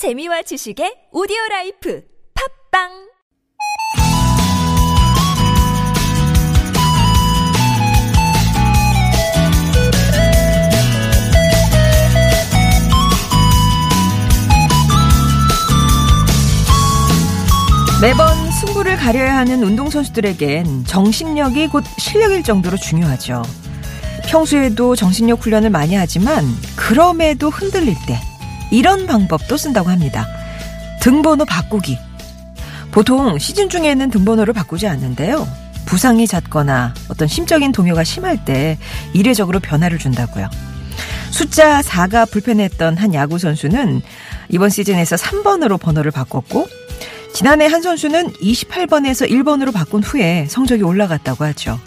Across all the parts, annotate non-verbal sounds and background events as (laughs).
재미와 지식의 오디오 라이프 팟빵 매번 승부를 가려야 하는 운동선수들에겐 정신력이 곧 실력일 정도로 중요하죠. 평소에도 정신력 훈련을 많이 하지만 그럼에도 흔들릴 때 이런 방법도 쓴다고 합니다. 등번호 바꾸기. 보통 시즌 중에는 등번호를 바꾸지 않는데요. 부상이 잦거나 어떤 심적인 동요가 심할 때 이례적으로 변화를 준다고요. 숫자 4가 불편했던 한 야구 선수는 이번 시즌에서 3번으로 번호를 바꿨고 지난해 한 선수는 28번에서 1번으로 바꾼 후에 성적이 올라갔다고 하죠.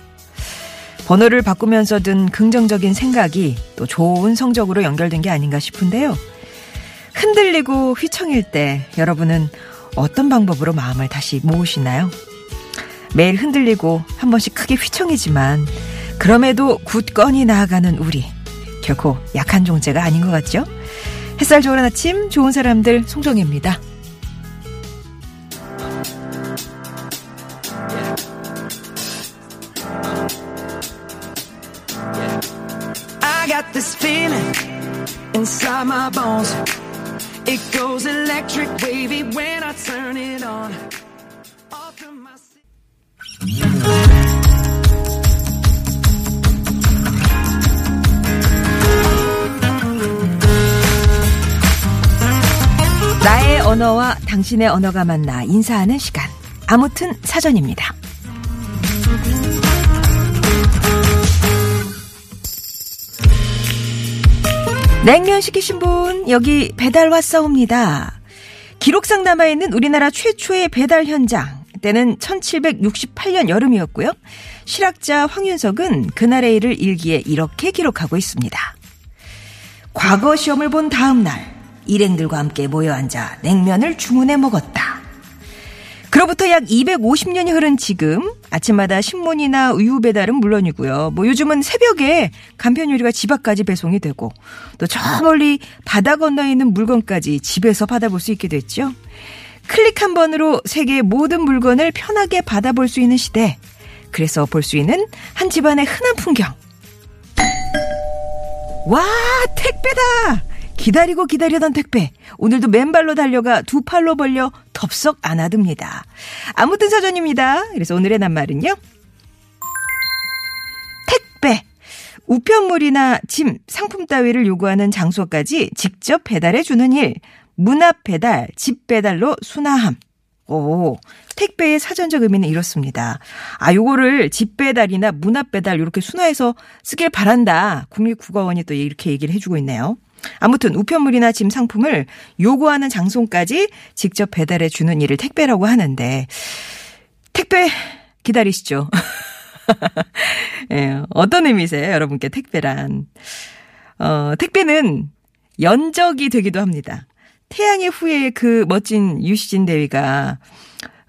번호를 바꾸면서 든 긍정적인 생각이 또 좋은 성적으로 연결된 게 아닌가 싶은데요. 흔들리고 휘청일 때 여러분은 어떤 방법으로 마음을 다시 모으시나요? 매일 흔들리고 한 번씩 크게 휘청이지만 그럼에도 굳건히 나아가는 우리 결코 약한 존재가 아닌 것 같죠? 햇살 좋은 아침 좋은 사람들 bones. It goes electric wavy when I turn it on. 나의 언어와 당신의 언어가 만나 인사하는 시간. 아무튼 사전입니다. 냉면 시키신 분, 여기 배달 왔사옵니다. 기록상 남아있는 우리나라 최초의 배달 현장. 때는 1768년 여름이었고요. 실학자 황윤석은 그날의 일을 일기에 이렇게 기록하고 있습니다. 과거 시험을 본 다음 날 일행들과 함께 모여 앉아 냉면을 주문해 먹었다. 그로부터 약 250년이 흐른 지금 아침마다 신문이나 우유 배달은 물론이고요. 뭐 요즘은 새벽에 간편 요리가 집 앞까지 배송이 되고 또 저 멀리 바다 건너에 있는 물건까지 집에서 받아볼 수 있게 됐죠. 클릭 한 번으로 세계의 모든 물건을 편하게 받아볼 수 있는 시대. 그래서 볼 수 있는 한 집안의 흔한 풍경. 와, 택배다! 기다리고 기다리던 택배. 오늘도 맨발로 달려가 두 팔로 벌려 덥석 안아듭니다. 아무튼 사전입니다. 그래서 오늘의 낱말은요. 택배. 우편물이나 짐, 상품 따위를 요구하는 장소까지 직접 배달해 주는 일. 문앞 배달, 집 배달로 순화함. 오, 택배의 사전적 의미는 이렇습니다. 아, 요거를 집 배달이나 문앞 배달 이렇게 순화해서 쓰길 바란다. 국립국어원이 또 이렇게 얘기를 해주고 있네요. 아무튼 우편물이나 짐 상품을 요구하는 장소까지 직접 배달해 주는 일을 택배라고 하는데 택배 기다리시죠. (laughs) 예, 어떤 의미세요, 여러분께 택배란? 어, 택배는 연적이 되기도 합니다. 태양의 후예의 그 멋진 유시진 대위가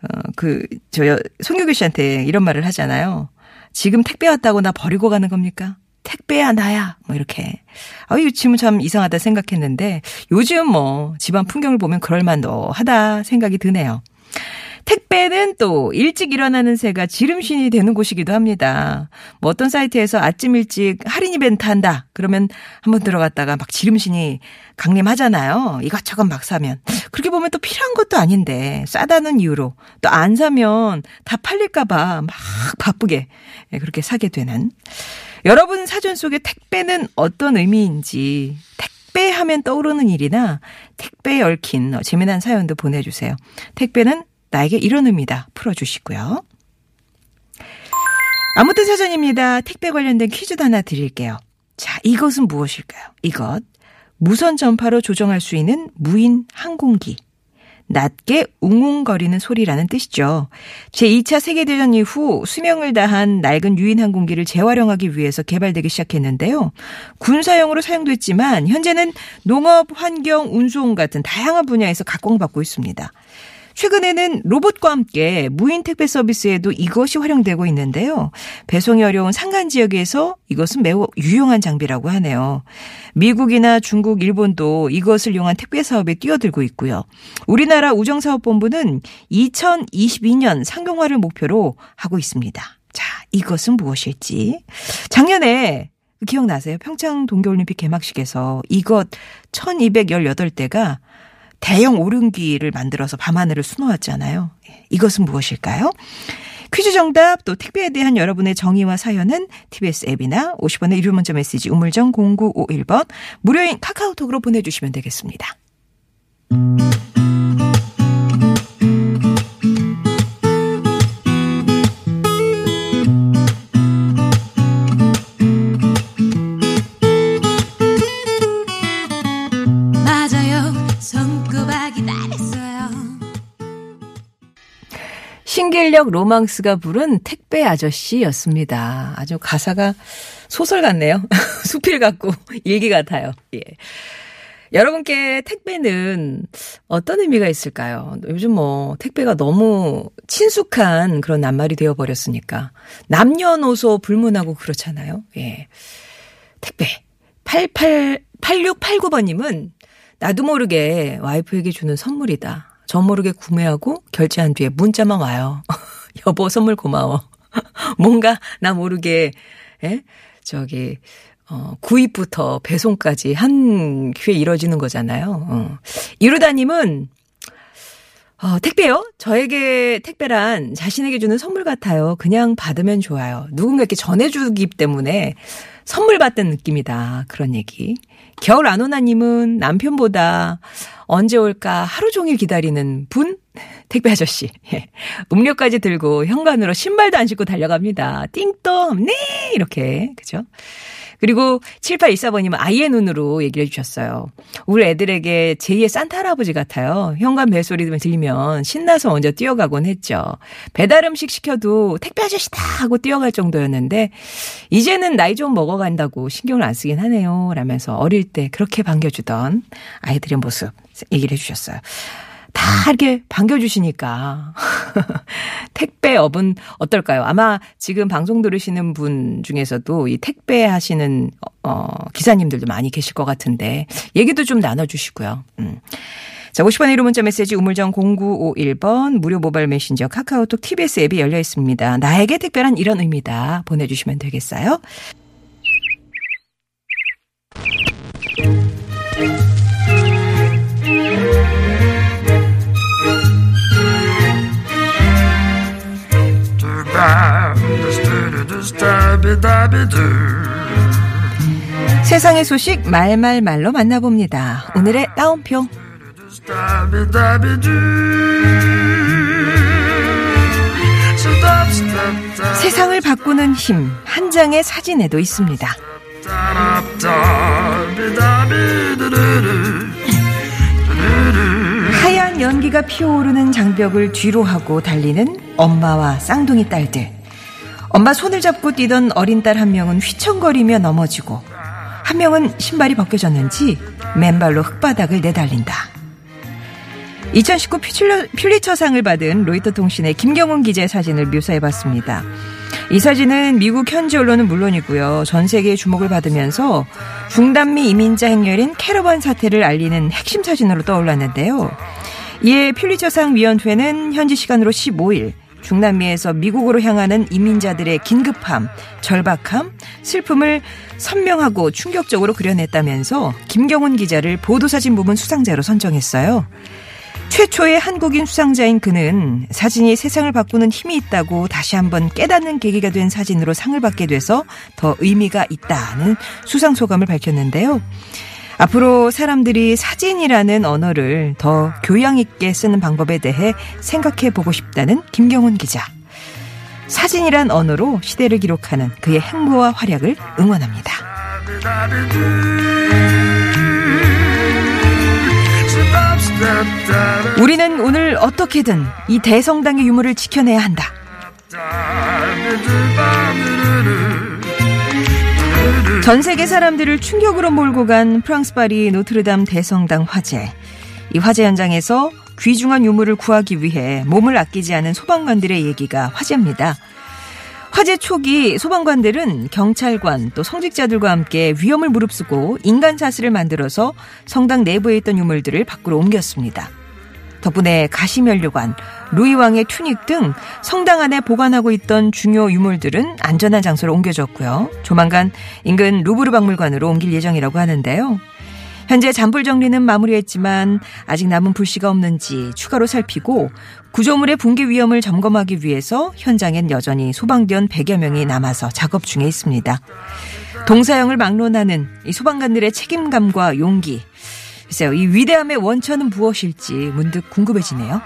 어, 그, 저, 송교교 씨한테 이런 말을 하잖아요. 지금 택배 왔다고 나 버리고 가는 겁니까? 택배야, 나야. 뭐, 이렇게. 아, 이 질문 참 이상하다 생각했는데, 요즘 뭐, 집안 풍경을 보면 그럴만도 하다 생각이 드네요. 택배는 또 일찍 일어나는 새가 지름신이 되는 곳이기도 합니다. 뭐 어떤 사이트에서 아침 일찍 할인 이벤트 한다. 그러면 한번 들어갔다가 막 지름신이 강림하잖아요. 이것저것 막 사면. 그렇게 보면 또 필요한 것도 아닌데 싸다는 이유로 또 안 사면 다 팔릴까봐 막 바쁘게 그렇게 사게 되는. 여러분 사전 속에 택배는 어떤 의미인지 택배 하면 떠오르는 일이나 택배에 얽힌 재미난 사연도 보내주세요. 택배는 나에게 이런 의미다 풀어주시고요. 아무튼 사전입니다. 택배 관련된 퀴즈도 하나 드릴게요. 자, 이것은 무엇일까요? 이것. 무선 전파로 조정할 수 있는 무인 항공기. 낮게 웅웅거리는 소리라는 뜻이죠. 제2차 세계대전 이후 수명을 다한 낡은 유인 항공기를 재활용하기 위해서 개발되기 시작했는데요. 군사용으로 사용됐지만 현재는 농업, 환경, 운송 같은 다양한 분야에서 각광받고 있습니다. 최근에는 로봇과 함께 무인 택배 서비스에도 이것이 활용되고 있는데요. 배송이 어려운 산간 지역에서 이것은 매우 유용한 장비라고 하네요. 미국이나 중국, 일본도 이것을 이용한 택배 사업에 뛰어들고 있고요. 우리나라 우정사업본부는 2022년 상용화를 목표로 하고 있습니다. 자, 이것은 무엇일지. 작년에 기억나세요? 평창 동계올림픽 개막식에서 이것 1218대가 대형 오름기를 만들어서 밤하늘을 수놓았잖아요. 예, 이것은 무엇일까요? 퀴즈 정답 또 택배에 대한 여러분의 정의와 사연은 TBS 앱이나 50원의 유료 문자 메시지 우물정 0951번 무료인 카카오톡으로 보내주시면 되겠습니다. 신길력 로망스가 부른 택배 아저씨였습니다. 아주 가사가 소설 같네요. (laughs) 수필 같고 일기 같아요. 예. 여러분께 택배는 어떤 의미가 있을까요? 요즘 뭐 택배가 너무 친숙한 그런 낱말이 되어버렸으니까 남녀노소 불문하고 그렇잖아요. 예. 택배 88 8689번님은 나도 모르게 와이프에게 주는 선물이다. 저 모르게 구매하고 결제한 뒤에 문자만 와요. (laughs) 여보 선물 고마워. (laughs) 뭔가 나 모르게 예? 저기 어, 구입부터 배송까지 한 큐에 이뤄지는 거잖아요. 어. 이루다님은 어, 택배요? 저에게 택배란 자신에게 주는 선물 같아요. 그냥 받으면 좋아요. 누군가에게 전해주기 때문에 선물 받던 느낌이다. 그런 얘기. 겨울 안오나님은 남편보다 언제 올까 하루 종일 기다리는 분? (laughs) 택배 아저씨. 예. 음료까지 들고 현관으로 신발도 안 신고 달려갑니다. 띵동! 네! 이렇게. 그죠? 그리고 7814번님은 아이의 눈으로 얘기를 해주셨어요. 우리 애들에게 제2의 산타 할아버지 같아요. 현관 벨소리 들리면 신나서 먼저 뛰어가곤 했죠. 배달 음식 시켜도 택배 아저씨다 하고 뛰어갈 정도였는데 이제는 나이 좀 먹어간다고 신경을 안 쓰긴 하네요. 라면서 어릴 때 그렇게 반겨주던 아이들의 모습 얘기를 해주셨어요. 다 이렇게 반겨주시니까. (laughs) 택배업은 어떨까요? 아마 지금 방송 들으시는 분 중에서도 이 택배 하시는, 어, 기사님들도 많이 계실 것 같은데, 얘기도 좀 나눠주시고요. 음. 자, 50번의 1호 문자 메시지 우물정 0951번 무료 모바일 메신저 카카오톡 TBS 앱이 열려 있습니다. 나에게 특별한 이런 의미다 보내주시면 되겠어요. 세상의 소식 말말말로 만나봅니다. 오늘의 따옴표. 세상을 바꾸는 힘, 한 장의 사진에도 있습니다. 연기가 피어오르는 장벽을 뒤로 하고 달리는 엄마와 쌍둥이 딸들. 엄마 손을 잡고 뛰던 어린 딸 한 명은 휘청거리며 넘어지고, 한 명은 신발이 벗겨졌는지 맨발로 흙바닥을 내달린다. 2019 퓰리처상을 받은 로이터 통신의 김경훈 기자의 사진을 묘사해봤습니다. 이 사진은 미국 현지 언론은 물론이고요. 전 세계의 주목을 받으면서 중남미 이민자 행렬인 캐러반 사태를 알리는 핵심 사진으로 떠올랐는데요. 이에 퓰리처상 위원회는 현지 시간으로 15일 중남미에서 미국으로 향하는 이민자들의 긴급함, 절박함, 슬픔을 선명하고 충격적으로 그려냈다면서 김경훈 기자를 보도사진 부문 수상자로 선정했어요. 최초의 한국인 수상자인 그는 사진이 세상을 바꾸는 힘이 있다고 다시 한번 깨닫는 계기가 된 사진으로 상을 받게 돼서 더 의미가 있다는 수상 소감을 밝혔는데요. 앞으로 사람들이 사진이라는 언어를 더 교양 있게 쓰는 방법에 대해 생각해 보고 싶다는 김경훈 기자. 사진이란 언어로 시대를 기록하는 그의 행보와 활약을 응원합니다. 우리는 오늘 어떻게든 이 대성당의 유물을 지켜내야 한다. 전 세계 사람들을 충격으로 몰고 간 프랑스 파리 노트르담 대성당 화재. 이 화재 현장에서 귀중한 유물을 구하기 위해 몸을 아끼지 않은 소방관들의 얘기가 화제입니다. 화재 초기 소방관들은 경찰관 또 성직자들과 함께 위험을 무릅쓰고 인간 사슬을 만들어서 성당 내부에 있던 유물들을 밖으로 옮겼습니다. 덕분에 가시면류관, 루이왕의 튜닉 등 성당 안에 보관하고 있던 중요 유물들은 안전한 장소로 옮겨졌고요. 조만간 인근 루브르 박물관으로 옮길 예정이라고 하는데요. 현재 잔불 정리는 마무리했지만 아직 남은 불씨가 없는지 추가로 살피고 구조물의 붕괴 위험을 점검하기 위해서 현장엔 여전히 소방대원 100여 명이 남아서 작업 중에 있습니다. 동사형을 막론하는 이 소방관들의 책임감과 용기. 글쎄요, 이 위대함의 원천은 무엇일지 문득 궁금해지네요.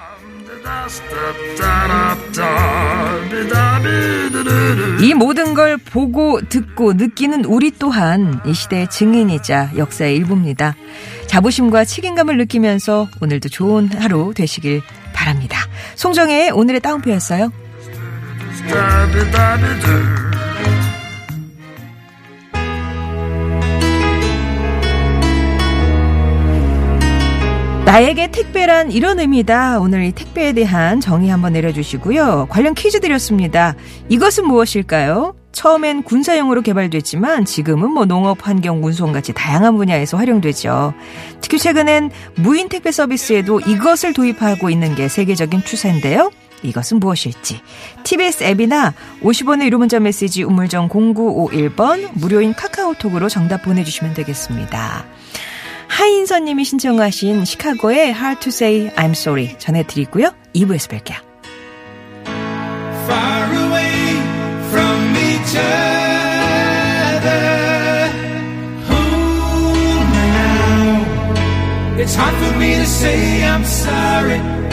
이 모든 걸 보고 듣고 느끼는 우리 또한 이 시대의 증인이자 역사의 일부입니다. 자부심과 책임감을 느끼면서 오늘도 좋은 하루 되시길 바랍니다. 송정의 오늘의 따옴표였어요. 나에게 택배란 이런 의미다. 오늘 이 택배에 대한 정의 한번 내려주시고요. 관련 퀴즈 드렸습니다. 이것은 무엇일까요? 처음엔 군사용으로 개발됐지만 지금은 뭐 농업, 환경, 운송 같이 다양한 분야에서 활용되죠. 특히 최근엔 무인 택배 서비스에도 이것을 도입하고 있는 게 세계적인 추세인데요. 이것은 무엇일지. TBS 앱이나 50원의 유료 문자 메시지 우물정 0951번 무료인 카카오톡으로 정답 보내주시면 되겠습니다. 하인선 님이 신청하신 시카고의 Hard to Say I'm Sorry 전해드리고요. 2부에서 뵐게요. far away from each other. Hold me now. It's hard for me to say I'm sorry.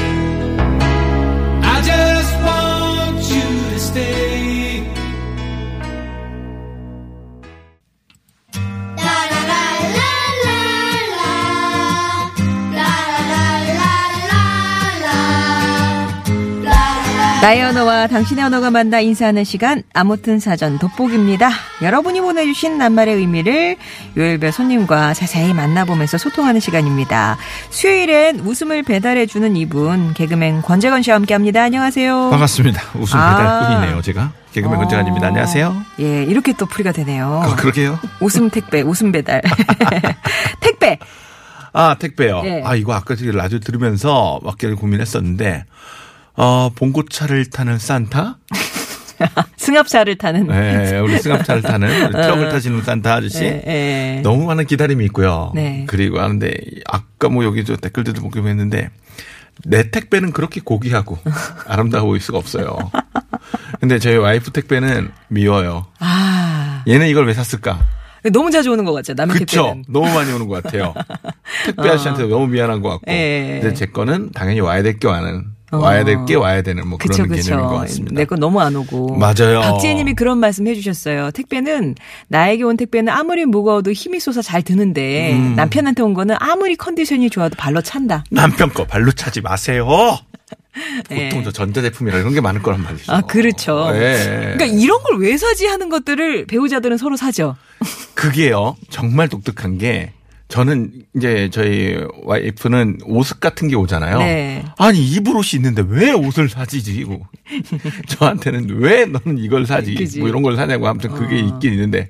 나의 언어와 당신의 언어가 만나 인사하는 시간 아무튼 사전 돋보기입니다. 여러분이 보내주신 낱말의 의미를 요일별 손님과 자세히 만나보면서 소통하는 시간입니다. 수요일엔 웃음을 배달해주는 이분 개그맨 권재건 씨와 함께합니다. 안녕하세요. 반갑습니다. 웃음 아. 배달꾼이네요, 제가. 개그맨 권재관입니다. 안녕하세요. 예, 이렇게 또 풀이가 되네요. 아, 그러게요. 웃음 택배, 웃음 배달. (laughs) 택배. 아, 택배요. 예. 아, 이거 아까 라디오 들으면서 몇 개를 고민했었는데, 어, 봉고차를 타는 산타? (laughs) 승합차를 타는. 네, 우리 승합차를 타는, 우리 트럭을 타시는 산타 아저씨? 예, 예. 너무 많은 기다림이 있고요. 네. 그리고 하는데, 아까 뭐 여기 저 댓글들도 보기로 했는데, 내 택배는 그렇게 고귀하고 (laughs) 아름다워 보일 수가 없어요. 근데 저희 와이프 택배는 미워요. 아. 얘는 이걸 왜 샀을까? 너무 자주 오는 것 같죠, 남의 그쵸. 택배는. 너무 많이 오는 것 같아요. (laughs) 택배 아저씨한테 너무 미안한 것 같고. 예. 근데 제 거는 당연히 와야 될게 와는, 어. 와야 될 게 와야 되는 뭐 그쵸, 그런 그쵸. 개념인 것 같습니다. 내 거 너무 안 오고. 맞아요. 박지혜 님이 그런 말씀 해주셨어요. 택배는, 나에게 온 택배는 아무리 무거워도 힘이 솟아 잘 드는데, 음. 남편한테 온 거는 아무리 컨디션이 좋아도 발로 찬다. 남편 거 발로 차지 마세요. 예. (laughs) 보통 저 전자제품이라 이런 게 많을 거란 말이죠. 아, 그렇죠. 예. 그러니까 이런 걸 왜 사지 하는 것들을 배우자들은 서로 사죠. 그게요. 정말 독특한 게 저는 이제 저희 와이프는 옷 같은 게 오잖아요. 네. 아니 입을 옷이 있는데 왜 옷을 사지 지고 (laughs) 저한테는 왜 너는 이걸 사지 그지. 뭐 이런 걸 사냐고 아무튼 그게 있긴 있는데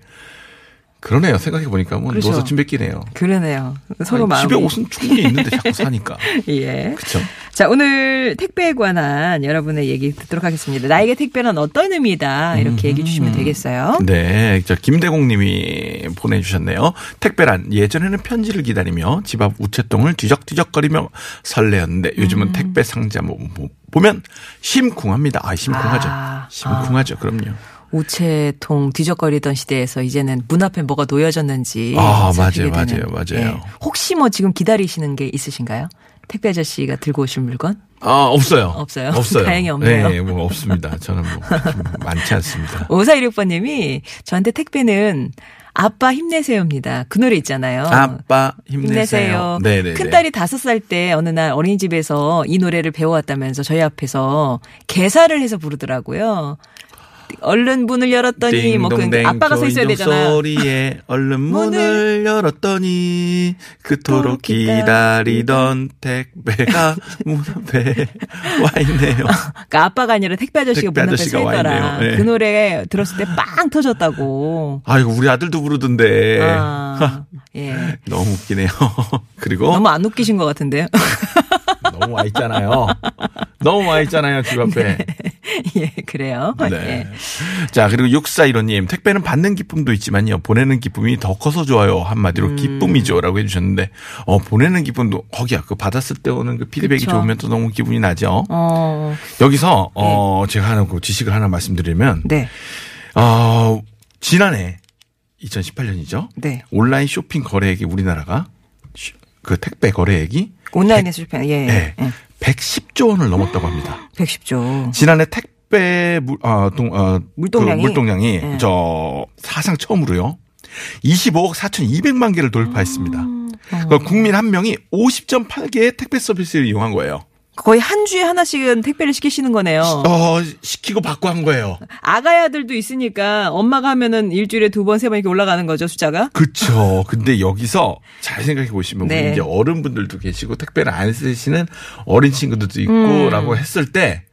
그러네요. 생각해 보니까 뭐 그렇죠. 누워서 침 뱉기네요. 그러네요. 서로 마음이. 집에 옷은 충분히 있는데 자꾸 사니까 (laughs) 예. 그렇죠. 자, 오늘 택배에 관한 여러분의 얘기 듣도록 하겠습니다. 나에게 택배는 어떤 의미다. 이렇게 얘기해 주시면 되겠어요. 네, 저 김대공 님이 보내주셨네요. 택배란 예전에는 편지를 기다리며 집 앞 우체통을 뒤적뒤적거리며 설레었는데 음. 요즘은 택배 상자 뭐, 뭐 보면 심쿵합니다. 아, 심쿵하죠. 아, 심쿵하죠. 그럼요. 우체통 뒤적거리던 시대에서 이제는 문 앞에 뭐가 놓여졌는지 아, 맞아요, 되는. 맞아요, 맞아요. 예. 혹시 뭐 지금 기다리시는 게 있으신가요? 택배 아저씨가 들고 오실 물건? 아, 없어요. 없어요? 없어요. (laughs) 다행히 없네요. 네, 뭐 없습니다. 저는 뭐좀 많지 않습니다. (laughs) 5416번 님이 저한테 택배는 아빠 힘내세요입니다. 그 노래 있잖아요. 아빠 힘내세요. 네네. 큰딸이 다섯 살 때 어느 날 어린이집에서 이 노래를 배워왔다면서 저희 앞에서 개사를 해서 부르더라고요. 얼른 문을 열었더니 뭐 그 아빠가 서 있어야 되잖아요. 소리에 (laughs) 얼른 문을 열었더니 그토록 기다리던 택배가 (laughs) 문 앞에 와 있네요. (laughs) 그러니까 아빠가 아니라 택배 아저씨가 택배 문 앞에 서와 있더라. 네. 그 노래 들었을 때 빵 터졌다고. 아이고 우리 아들도 부르던데 아, 예. 너무 웃기네요. 그리고 너무 안 웃기신 것 같은데요. 너무 와 있잖아요. 너무 와 있잖아요 집 앞에. (laughs) 예, 그래요. 네. 예. 자, 그리고 6415님, 택배는 받는 기쁨도 있지만요, 보내는 기쁨이 더 커서 좋아요. 한마디로 음. 기쁨이죠. 라고 해 주셨는데, 어, 보내는 기쁨도, 거기야, 그 받았을 때 오는 그 피드백이 그쵸. 좋으면 또 너무 기분이 나죠. 어, 여기서, 어, 제가 하나 그 지식을 하나 말씀드리면, 네. 어, 지난해 2018년이죠. 네. 온라인 쇼핑 거래액이 우리나라가 쉬- 그 택배 거래액이 온라인에서 쇼핑, 예. 네, 예. 110조 원을 넘었다고 합니다. (gasps) 110조. 지난해 택배 물, 어, 동, 어, 물동량이? 그 물동량이 네. 저 사상 처음으로요. 25억 4,200만 개를 돌파했습니다. 음. 그러니까 국민 한 명이 50.8개의 택배 서비스를 이용한 거예요. 거의 한 주에 하나씩은 택배를 시키시는 거네요. 어, 시키고 받고 한 거예요. 아가야들도 있으니까 엄마가 하면은 일주일에 두 번, 세 번 이렇게 올라가는 거죠, 숫자가? 그쵸. 근데 여기서 잘 생각해 보시면 네. 우리 이제 어른분들도 계시고 택배를 안 쓰시는 어린 친구들도 있고 음. 라고 했을 때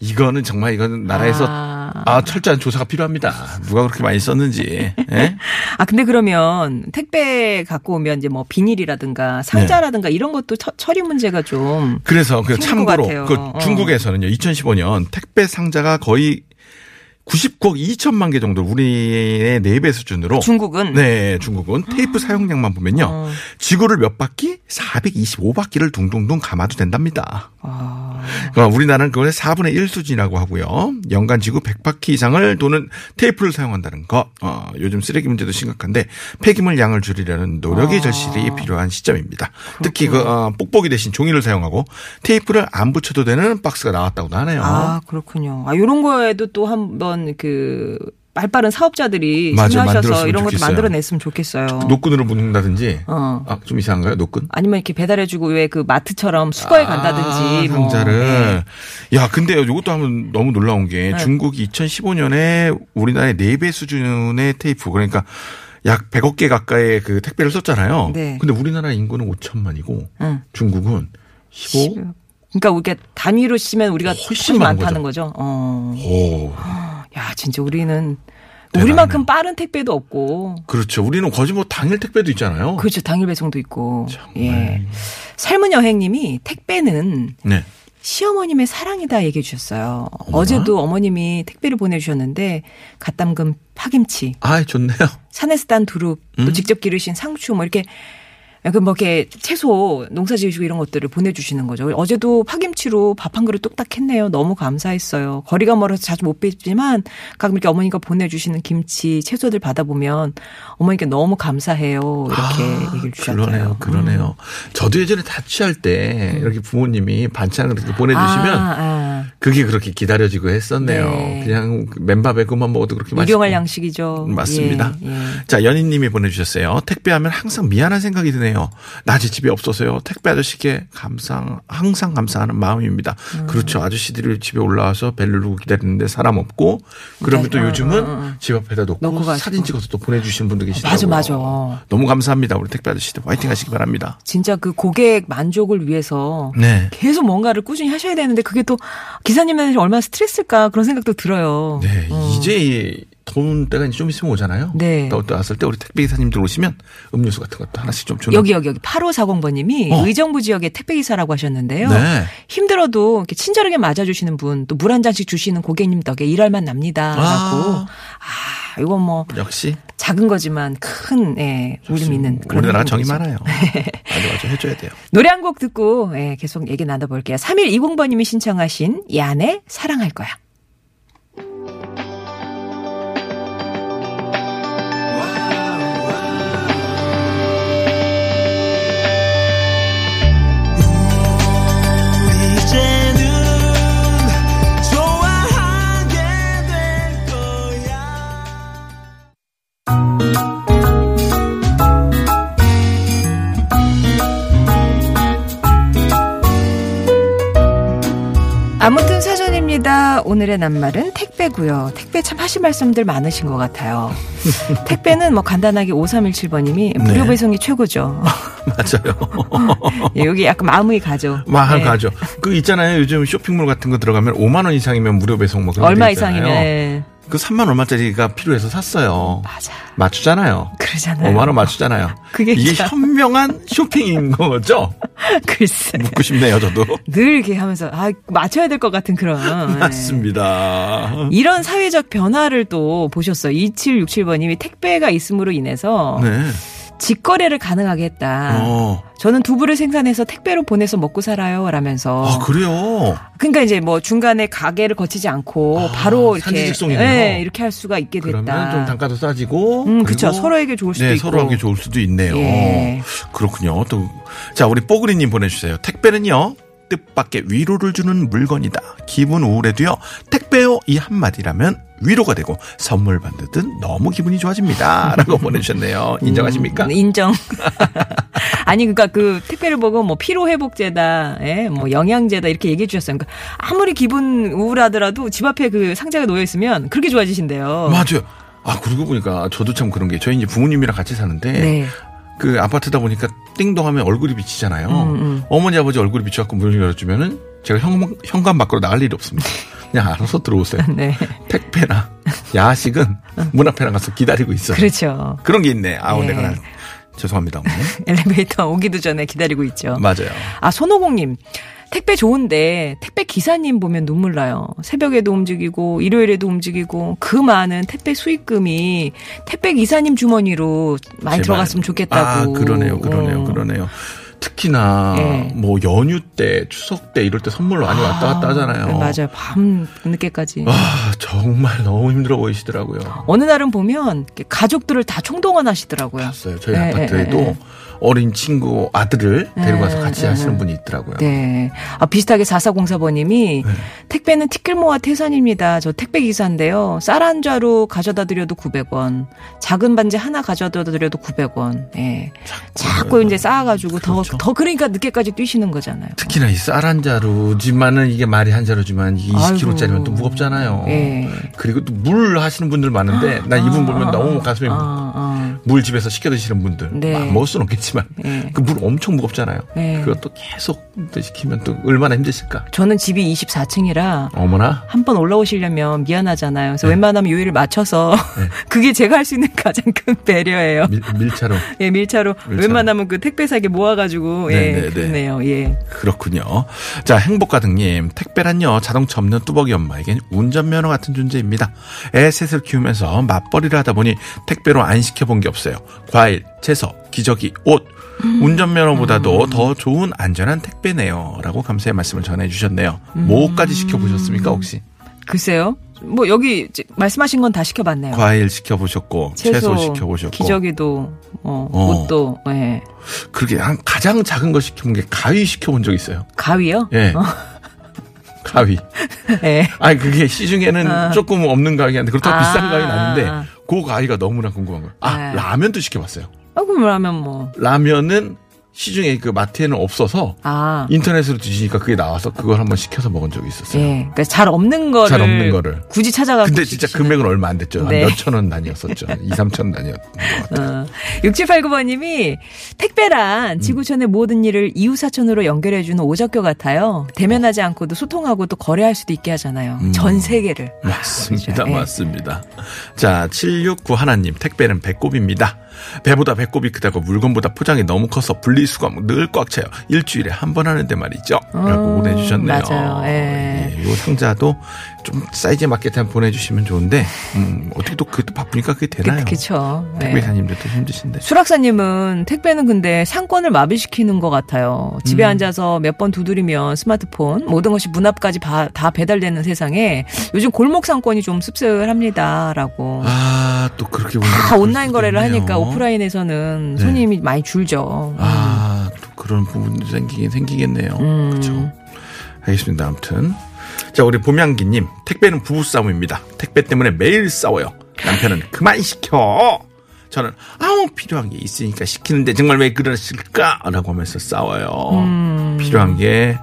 이거는 정말 이거는 나라에서 아. 아, 철저한 조사가 필요합니다. 누가 그렇게 많이 썼는지. 예? (laughs) 아, 근데 그러면 택배 갖고 오면 이제 뭐 비닐이라든가 상자라든가 이런 것도 처, 처리 문제가 좀. 그래서 그 참고로. 그 어. 중국에서는요 2015년 택배 상자가 거의 99억 2천만 개 정도 우리의 4배 수준으로 중국은? 네 중국은 테이프 사용량만 보면요 어. 지구를 몇 바퀴 425바퀴를 둥둥둥 감아도 된답니다. 아, 그러니까 우리나라는 그걸 4분의 1 수준이라고 하고요. 연간 지구 100바퀴 이상을 도는 테이프를 사용한다는 거. 어, 요즘 쓰레기 문제도 심각한데 폐기물 양을 줄이려는 노력이 아. 절실히 필요한 시점입니다. 특히 그 어, 뽁뽁이 대신 종이를 사용하고 테이프를 안 붙여도 되는 박스가 나왔다고도 하네요. 아, 그렇군요. 아, 요런 거에도 또 한번 그, 발빠른 사업자들이 맞아, 참여하셔서 이런 것도. 만들어냈으면 좋겠어요. 노끈으로 묶는다든지. 어. 아, 좀 이상한가요? 노끈? 아니면 이렇게 배달해주고 왜 그 마트처럼 수거해 간다든지. 아, 뭐. 상자를. 네. 야, 근데 이것도 한번 너무 놀라운 게 중국이 2015년에 우리나라의 4배 수준의 테이프 그러니까 약 100억 개 가까이의 그 택배를 썼잖아요. 네. 근데 우리나라 인구는 5천만이고 응. 중국은 15? 그러니까 우리가 단위로 치면 우리가 훨씬 훨씬 많다는 거죠. 어. 오. 야, 진짜 우리는 대단하네. 우리만큼 빠른 택배도 없고. 그렇죠. 우리는 거의 뭐 당일 택배도 있잖아요. 그렇죠. 당일 배송도 있고. 정말. 예. 삶은 여행님이 택배는 네. 시어머님의 사랑이다 얘기해 주셨어요. 어제도 어머님이 택배를 보내주셨는데 갓 담근 파김치, 아, 좋네요. 산에서 딴 두릅, 또 음. 직접 기르신 상추 뭐 이렇게 그뭐 이렇게 채소 농사 지으시고 이런 것들을 보내주시는 거죠. 어제도 파김치로 밥 한 그릇 뚝딱 했네요. 너무 감사했어요. 거리가 멀어서 자주 못 뵙지만 가끔 이렇게 어머니가 보내주시는 김치, 채소들 받아보면 어머니께 너무 감사해요. 이렇게 얘기를 주셨어요. 아, 그러네요. 그러네요. 저도 예전에 자취할 때 이렇게 부모님이 반찬을 이렇게 보내주시면 아, 아. 그게 그렇게 기다려지고 했었네요. 네. 그냥 맨밥에 그만 먹어도 그렇게 맛있고. 일용할 양식이죠. 맞습니다. 예, 예. 자, 연인님이 보내주셨어요. 택배하면 항상 미안한 생각이 드네요. 낮에 집에 없어서요. 택배 아저씨께 감상, 항상 감사하는 마음입니다. 음. 그렇죠. 아저씨들이 집에 올라와서 벨 누르고 기다리는데 사람 없고, 그러면 또 어, 요즘은 어, 어. 집 앞에다 놓고. 사진 찍어서 또 보내주시는 분도 계시더라고요. 맞아, 맞아. 너무 감사합니다. 우리 택배 아저씨들 화이팅 하시기 바랍니다. 진짜 그 고객 만족을 위해서 네. 계속 뭔가를 꾸준히 하셔야 되는데 그게 또 기사님한테 얼마나 스트레스일까 그런 생각도 들어요. 네. 이제 더운 때가 이제 좀 있으면 오잖아요. 네. 더울 때 왔을 때 우리 택배 기사님들 오시면 음료수 같은 것도 하나씩 좀 주는. 여기 여기 여기 8540번님이 어. 의정부 지역의 택배 기사라고 하셨는데요. 네. 힘들어도 이렇게 친절하게 맞아주시는 분, 또 물 한 잔씩 주시는 고객님 덕에 일할 만 납니다라고. 아. 아, 이건 뭐 역시 작은 거지만 큰 예, 울림 있는 그런 우리나라 정이 행동이죠. 많아요. 맞아 맞아 해줘야 돼요. 노래 한 곡 듣고 예, 계속 얘기 나눠볼게요. 3120번님이 신청하신 야네 사랑할 거야. 아무튼 사전입니다. 오늘의 낱말은 택배고요. 택배 참 하실 말씀들 많으신 것 같아요. (laughs) 택배는 뭐 간단하게 5317번님이 무료 네. 배송이 최고죠. (laughs) 맞아요. (laughs) 예, 여기 약간 마음이 가죠. 마음 예. 가죠. 그 있잖아요. 요즘 쇼핑몰 같은 거 들어가면 5만 원 이상이면 무료 배송 뭐 그런 얼마. 이상이면 예. 그 3만 얼마짜리가 필요해서 샀어요. 맞아. 맞추잖아요. 그러잖아요. 5만 원 맞추잖아요. 그게 이게 참- 현명한 쇼핑인 거죠? (laughs) 글쎄. 묻고 싶네요, 저도. 늘 이렇게 하면서 아 맞춰야 될 것 같은 그런 예. (laughs) 맞습니다. 이런 사회적 변화를 또 보셨어요. 2767번님이 택배가 있음으로 인해서 네. 직거래를 가능하게 했다. 어. 저는 두부를 생산해서 택배로 보내서 먹고 살아요. 라면서. 아, 그래요? 그러니까 이제 뭐 중간에 가게를 거치지 않고 아, 바로 이렇게 산지직송이네요. 예, 이렇게 할 수가 있게 됐다. 그러면 좀 단가도 싸지고. 음, 그쵸. 서로에게 좋을 수도 네, 있고. 서로에게 좋을 수도 있네요. 예. 그렇군요. 또, 자, 우리 뽀그리님 보내주세요. 택배는요, 뜻밖의 위로를 주는 물건이다. 기분 우울해도요, 택배요 이 한마디라면 위로가 되고 선물 받듯 너무 기분이 좋아집니다. 라고 보내주셨네요. (laughs) 인정하십니까? 음, 인정. (laughs) 아니 그러니까 그 택배를 보고 뭐 피로 회복제다, 예, 뭐 영양제다 이렇게 얘기해 주셨어요. 그러니까 아무리 기분 우울하더라도 집 앞에 그 상자가 놓여 있으면 그렇게 좋아지신대요. 맞아요. 아, 그러고 보니까 저도 참 그런 게 저희 이제 부모님이랑 같이 사는데 네. 그 아파트다 보니까 띵동 하면 얼굴이 비치잖아요. 음, 어머니 아버지 얼굴이 비쳐갖고 문을 열어주면은 제가 현, 현관 밖으로 나갈 일이 없습니다. 그냥 알아서 들어오세요. (laughs) 네. 택배나 야식은 (laughs) 문 앞에 나가서 기다리고 있어요. 그렇죠. 그런 게 있네. 아우 예. 내가 나- 죄송합니다. (laughs) 엘리베이터 오기도 전에 기다리고 있죠. 맞아요. 아, 손오공님. 택배 좋은데 택배 기사님 보면 눈물 나요. 새벽에도 움직이고 일요일에도 움직이고 그 많은 택배 수익금이 택배 기사님 주머니로 많이 제발. 들어갔으면 좋겠다고. 아 그러네요, 그러네요, 어. 그러네요. 특히나 예. 뭐 연휴 때, 추석 때 이럴 때 선물 많이 왔다 갔다 하잖아요. 네, 맞아요. 밤 늦게까지. 아 정말 너무 힘들어 보이시더라고요. 어느 날은 보면 가족들을 다 총동원하시더라고요. 봤어요. 저희 네, 아파트에도 네, 네. 어린 친구 아들을 데리고 가서 같이 네, 하시는 네. 분이 있더라고요. 네. 아, 비슷하게 4404번님이 네. 택배는 티끌모아 태산입니다. 저 택배 기사인데요. 쌀 한 자루 가져다 드려도 900원. 작은 반지 하나 가져다 드려도 900원. 예. 자꾸 이제 쌓아가지고 그렇죠. 더, 더 그러니까 늦게까지 뛰시는 거잖아요. 특히나 이 쌀 한 자루지만은 이게 말이 한 자루지만 이게 20kg짜리면 아이고. 또 무겁잖아요. 예. 그리고 또 물 하시는 분들 많은데 나 이분 보면 너무 가슴에 아, 아. 물 집에서 시켜 드시는 분들 네. 막 먹을 수는 없겠지 만 네. 그물 엄청 무겁잖아요. 네. 그것도 계속 또 시키면 또 얼마나 힘드실까. 저는 집이 24층이라 어머나. 한 번 올라오시려면 미안하잖아요. 그래서 웬만하면 요일을 맞춰서 (laughs) 그게 제가 할 수 있는 가장 큰 배려예요. 밀, 밀차로 (laughs) 예, 밀차로, 밀차로. 웬만하면 그 택배 사게 모아가지고 예, 네, 네, 네. 그러네요. 예. 그렇군요. 자, 행복가득님. 택배란요, 자동차 없는 뚜벅이 엄마에겐 운전면허 같은 존재입니다. 애 셋을 키우면서 맞벌이를 하다 보니 택배로 안 시켜본 게 없어요. 과일, 채소, 기저귀, 옷. 운전면허보다도 더 좋은 안전한 택배네요. 라고 감사의 말씀을 전해주셨네요. 뭐까지 시켜보셨습니까, 혹시? 글쎄요. 뭐 여기 말씀하신 건 다 시켜봤네요. 과일 시켜보셨고, 채소, 시켜보셨고. 기저귀도, 어, 어. 옷도, 예. 그렇게 한 가장 작은 거 시켜본 게 가위 시켜본 적 있어요. 가위요? 예. (laughs) 가위. 예. 아니 그게 시중에는 아. 조금 없는 가위인데 그렇다고 아. 비싼 가위는 아닌데 그 가위가 너무나 궁금한 거예요. 아 네. 라면도 시켜봤어요. 아, 그러면 뭐, 라면은 시중에 그 마트에는 없어서 아. 인터넷으로 뒤지니까 그게 나와서 그걸 한번 시켜서 먹은 적이 있었어요. 예. 그러니까 잘 없는 거를. 잘 없는 거를. 굳이 찾아가고. 근데 진짜 금액은 얼마 안 됐죠. 네. 한 몇천 원 단위였었죠. 2, 3천 원 단위였던 것 같아요. 어, 6789번 님이 택배란 지구촌의 모든 일을 이웃사촌으로 연결해 주는 오적교 같아요. 대면하지 않고도 소통하고 또 거래할 수도 있게 하잖아요. 전 세계를. 맞습니다. 그렇죠. 예. 맞습니다. 자, 769 하나님, 택배는 배꼽입니다. 배보다 배꼽이 크다고 물건보다 포장이 너무 커서 분리수거하면 늘꽉 차요. 일주일에 한 번 하는데 말이죠. 라고 음, 보내주셨네요. 맞아요. 예. 요 상자도 좀 사이즈에 맞게 한 보내주시면 좋은데, 음, 어떻게 또 그것도 바쁘니까 그게 되나요? 그. 예. 택배사님들도 힘드신데. 수락사님은 택배는 근데 상권을 마비시키는 것 같아요. 집에 음. 앉아서 몇 번 두드리면 스마트폰 모든 것이 문 앞까지 바- 다 배달되는 세상에 요즘 골목 상권이 좀 씁쓸합니다라고. 아, 또 그렇게. 다 온라인 거래를 있네요. 하니까 오프라인에서는 네. 손님이 많이 줄죠. 아, 또 그런 부분도 생기긴 생기겠네요. 음. 그렇죠. 알겠습니다. 아무튼 자 우리 봄양기님 택배는 부부싸움입니다. 택배 때문에 매일 싸워요. 남편은 그만 시켜. 저는 아무 필요한 게 있으니까 시키는데 정말 왜 그러실까라고 하면서 싸워요. 음. 필요한 게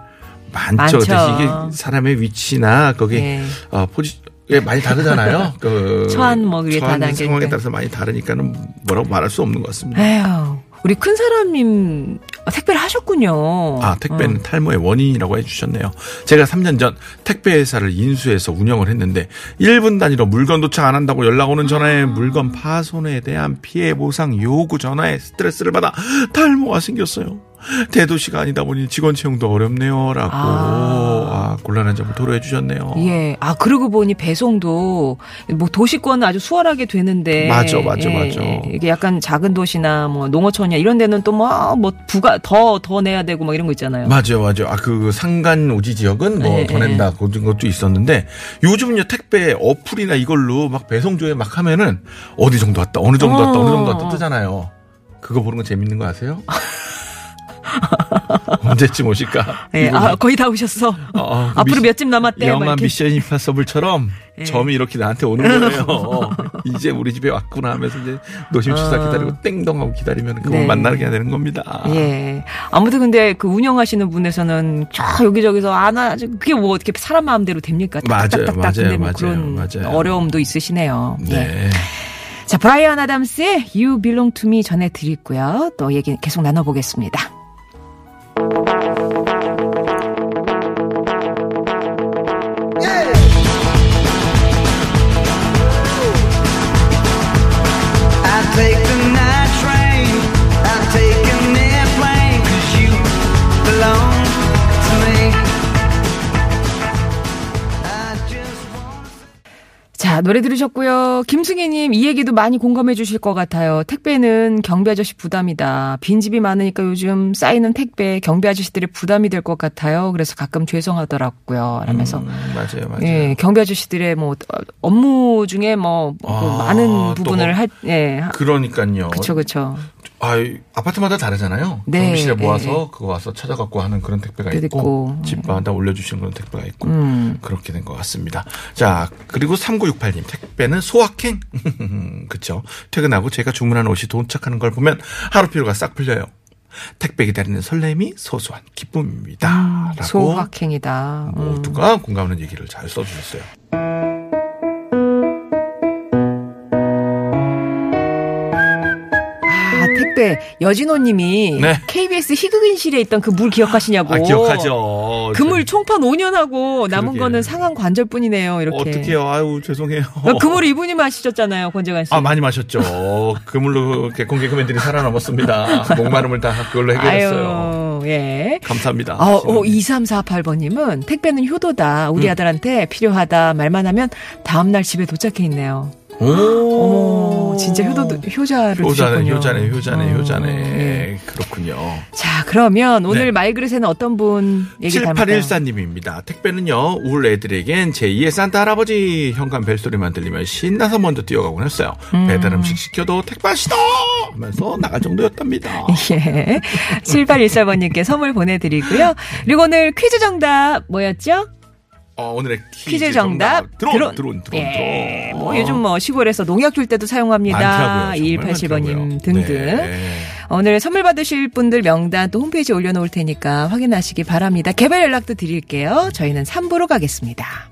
많죠. 이게 사람의 위치나 거기 네. 어, 포지 예, 많이 다르잖아요. (laughs) 그 처한 뭐 그게 다 처한 상황에 때. 따라서 많이 다르니까는 뭐라고 말할 수 없는 것 같습니다. 에휴, 우리 큰 사람님 택배를 하셨군요. 아, 택배는 탈모의 원인이라고 해주셨네요. 제가 3년 전 택배 회사를 인수해서 운영을 했는데 1분 단위로 물건 도착 안 한다고 연락 오는 전화에 물건 파손에 대한 피해 보상 요구 전화에 스트레스를 받아 탈모가 생겼어요. 대도시가 아니다 보니 직원 채용도 어렵네요라고 아, 곤란한 점을 토로해 주셨네요. 예. 아, 그러고 보니 배송도 뭐 도시권은 아주 수월하게 되는데. 맞아, 맞아, 예, 맞아. 예. 이게 약간 작은 도시나 뭐 농어촌이나 이런 데는 또 뭐, 뭐 부가 더, 더 내야 되고 막 이런 거 있잖아요. 맞아요, 맞아요. 아, 그 상간 오지 지역은 뭐 네, 더 낸다 그런 것도 있었는데 요즘은요 택배 어플이나 이걸로 막 배송 조회 막 하면은 어디 정도 왔다, 어느 정도 왔다, 어느 정도 왔다 어. 뜨잖아요. 그거 보는 거 재밌는 거 아세요? (laughs) (laughs) 언제쯤 오실까? 예. 아, 거의 다 오셨어. 어, 어, 그 앞으로 몇 집 남았대. 막 영화. 미션 임파서블처럼 예. 점이 이렇게 나한테 오는 거예요. (laughs) 이제 우리 집에 왔구나 하면서 이제 노심초사 어. 기다리고 땡동하고 기다리면 그거 네. 만나게 되는 겁니다. 예. 아무튼 근데 그 운영하시는 분에서는 저 여기저기서 안 하지. 그게 뭐 어떻게 사람 마음대로 됩니까? 맞아요. 맞아요, 근데 뭐 맞아요, 그런 맞아요. 어려움도 있으시네요. 예. 네. 자, 브라이언 아담스의 You Belong to Me 전해드리고요. 또 얘기 계속 나눠보겠습니다. 노래 들으셨고요. 김승희님, 이 얘기도 많이 공감해 주실 것 같아요. 택배는 경비 아저씨 부담이다. 빈집이 많으니까 요즘 쌓이는 택배 경비 아저씨들의 부담이 될 것 같아요. 그래서 가끔 죄송하더라고요. 라면서. 음, 맞아요, 맞아요. 예, 경비 아저씨들의 뭐 어, 업무 중에 뭐, 그 아, 많은 또 부분을 뭐- 할, 예. 하- 그러니까요. 그쵸, 그쵸. 아, 아파트마다 다르잖아요. 네, 경비실에 네, 모아서 네. 그거 와서 찾아갖고 하는 그런 택배가 있고, 있고. 집마다 올려주시는 그런 택배가 있고 음. 그렇게 된 것 같습니다. 자 그리고 3968님 택배는 소확행 (laughs) 그쵸 퇴근하고 제가 주문한 옷이 도착하는 걸 보면 하루 피로가 싹 풀려요. 택배 기다리는 설렘이 소소한 기쁨입니다. 라고 소확행이다. 음. 모두가 공감하는 얘기를 잘 써주셨어요. 아, 택배. 여진호님이 네. KBS 희극인실에 있던 그 물 기억하시냐고. 아 기억하죠. 그물 총판 5년 하고 남은 그러게. 거는 상한 관절뿐이네요. 이렇게. 어떡해요. 아유 죄송해요. 그물 이분이 마시셨잖아요, 권재관 씨. 아, 많이 마셨죠. 그물로 개콘 개그맨들이 살아남았습니다. 목마름을 다 그걸로 해결했어요. 아유, 예. 감사합니다. 어, 어, 2348번님은 택배는 효도다. 우리 음. 아들한테 필요하다. 말만 하면 다음날 집에 도착해 있네요. 오. 어머, 진짜 효도, 효자를 효자네. 효자네, 효자네, 어, 효자네. 예. 그렇군요. 자, 그러면 오늘 네. 말그릇에는 어떤 분 얘기 닮을까요? 7814님입니다. 택배는요, 울 애들에겐 제2의 산타 할아버지 현관 벨소리만 들리면 신나서 먼저 뛰어가곤 했어요. 배달 음식 시켜도 택배시다! 하면서 나갈 정도였답니다. 예. 7814번님께 선물 보내드리고요. 그리고 오늘 퀴즈 정답 뭐였죠? 어, 오늘의 퀴즈 정답. 드론, 드론, 드론, 예. 드론. 뭐 요즘 뭐 시골에서 농약 줄 때도 사용합니다. 많더라고요. 정말 2187번님 많더라고요. 등등. 네. 오늘 선물 받으실 분들 명단 또 홈페이지에 올려놓을 테니까 확인하시기 바랍니다. 개별 연락도 드릴게요. 저희는 3부로 가겠습니다.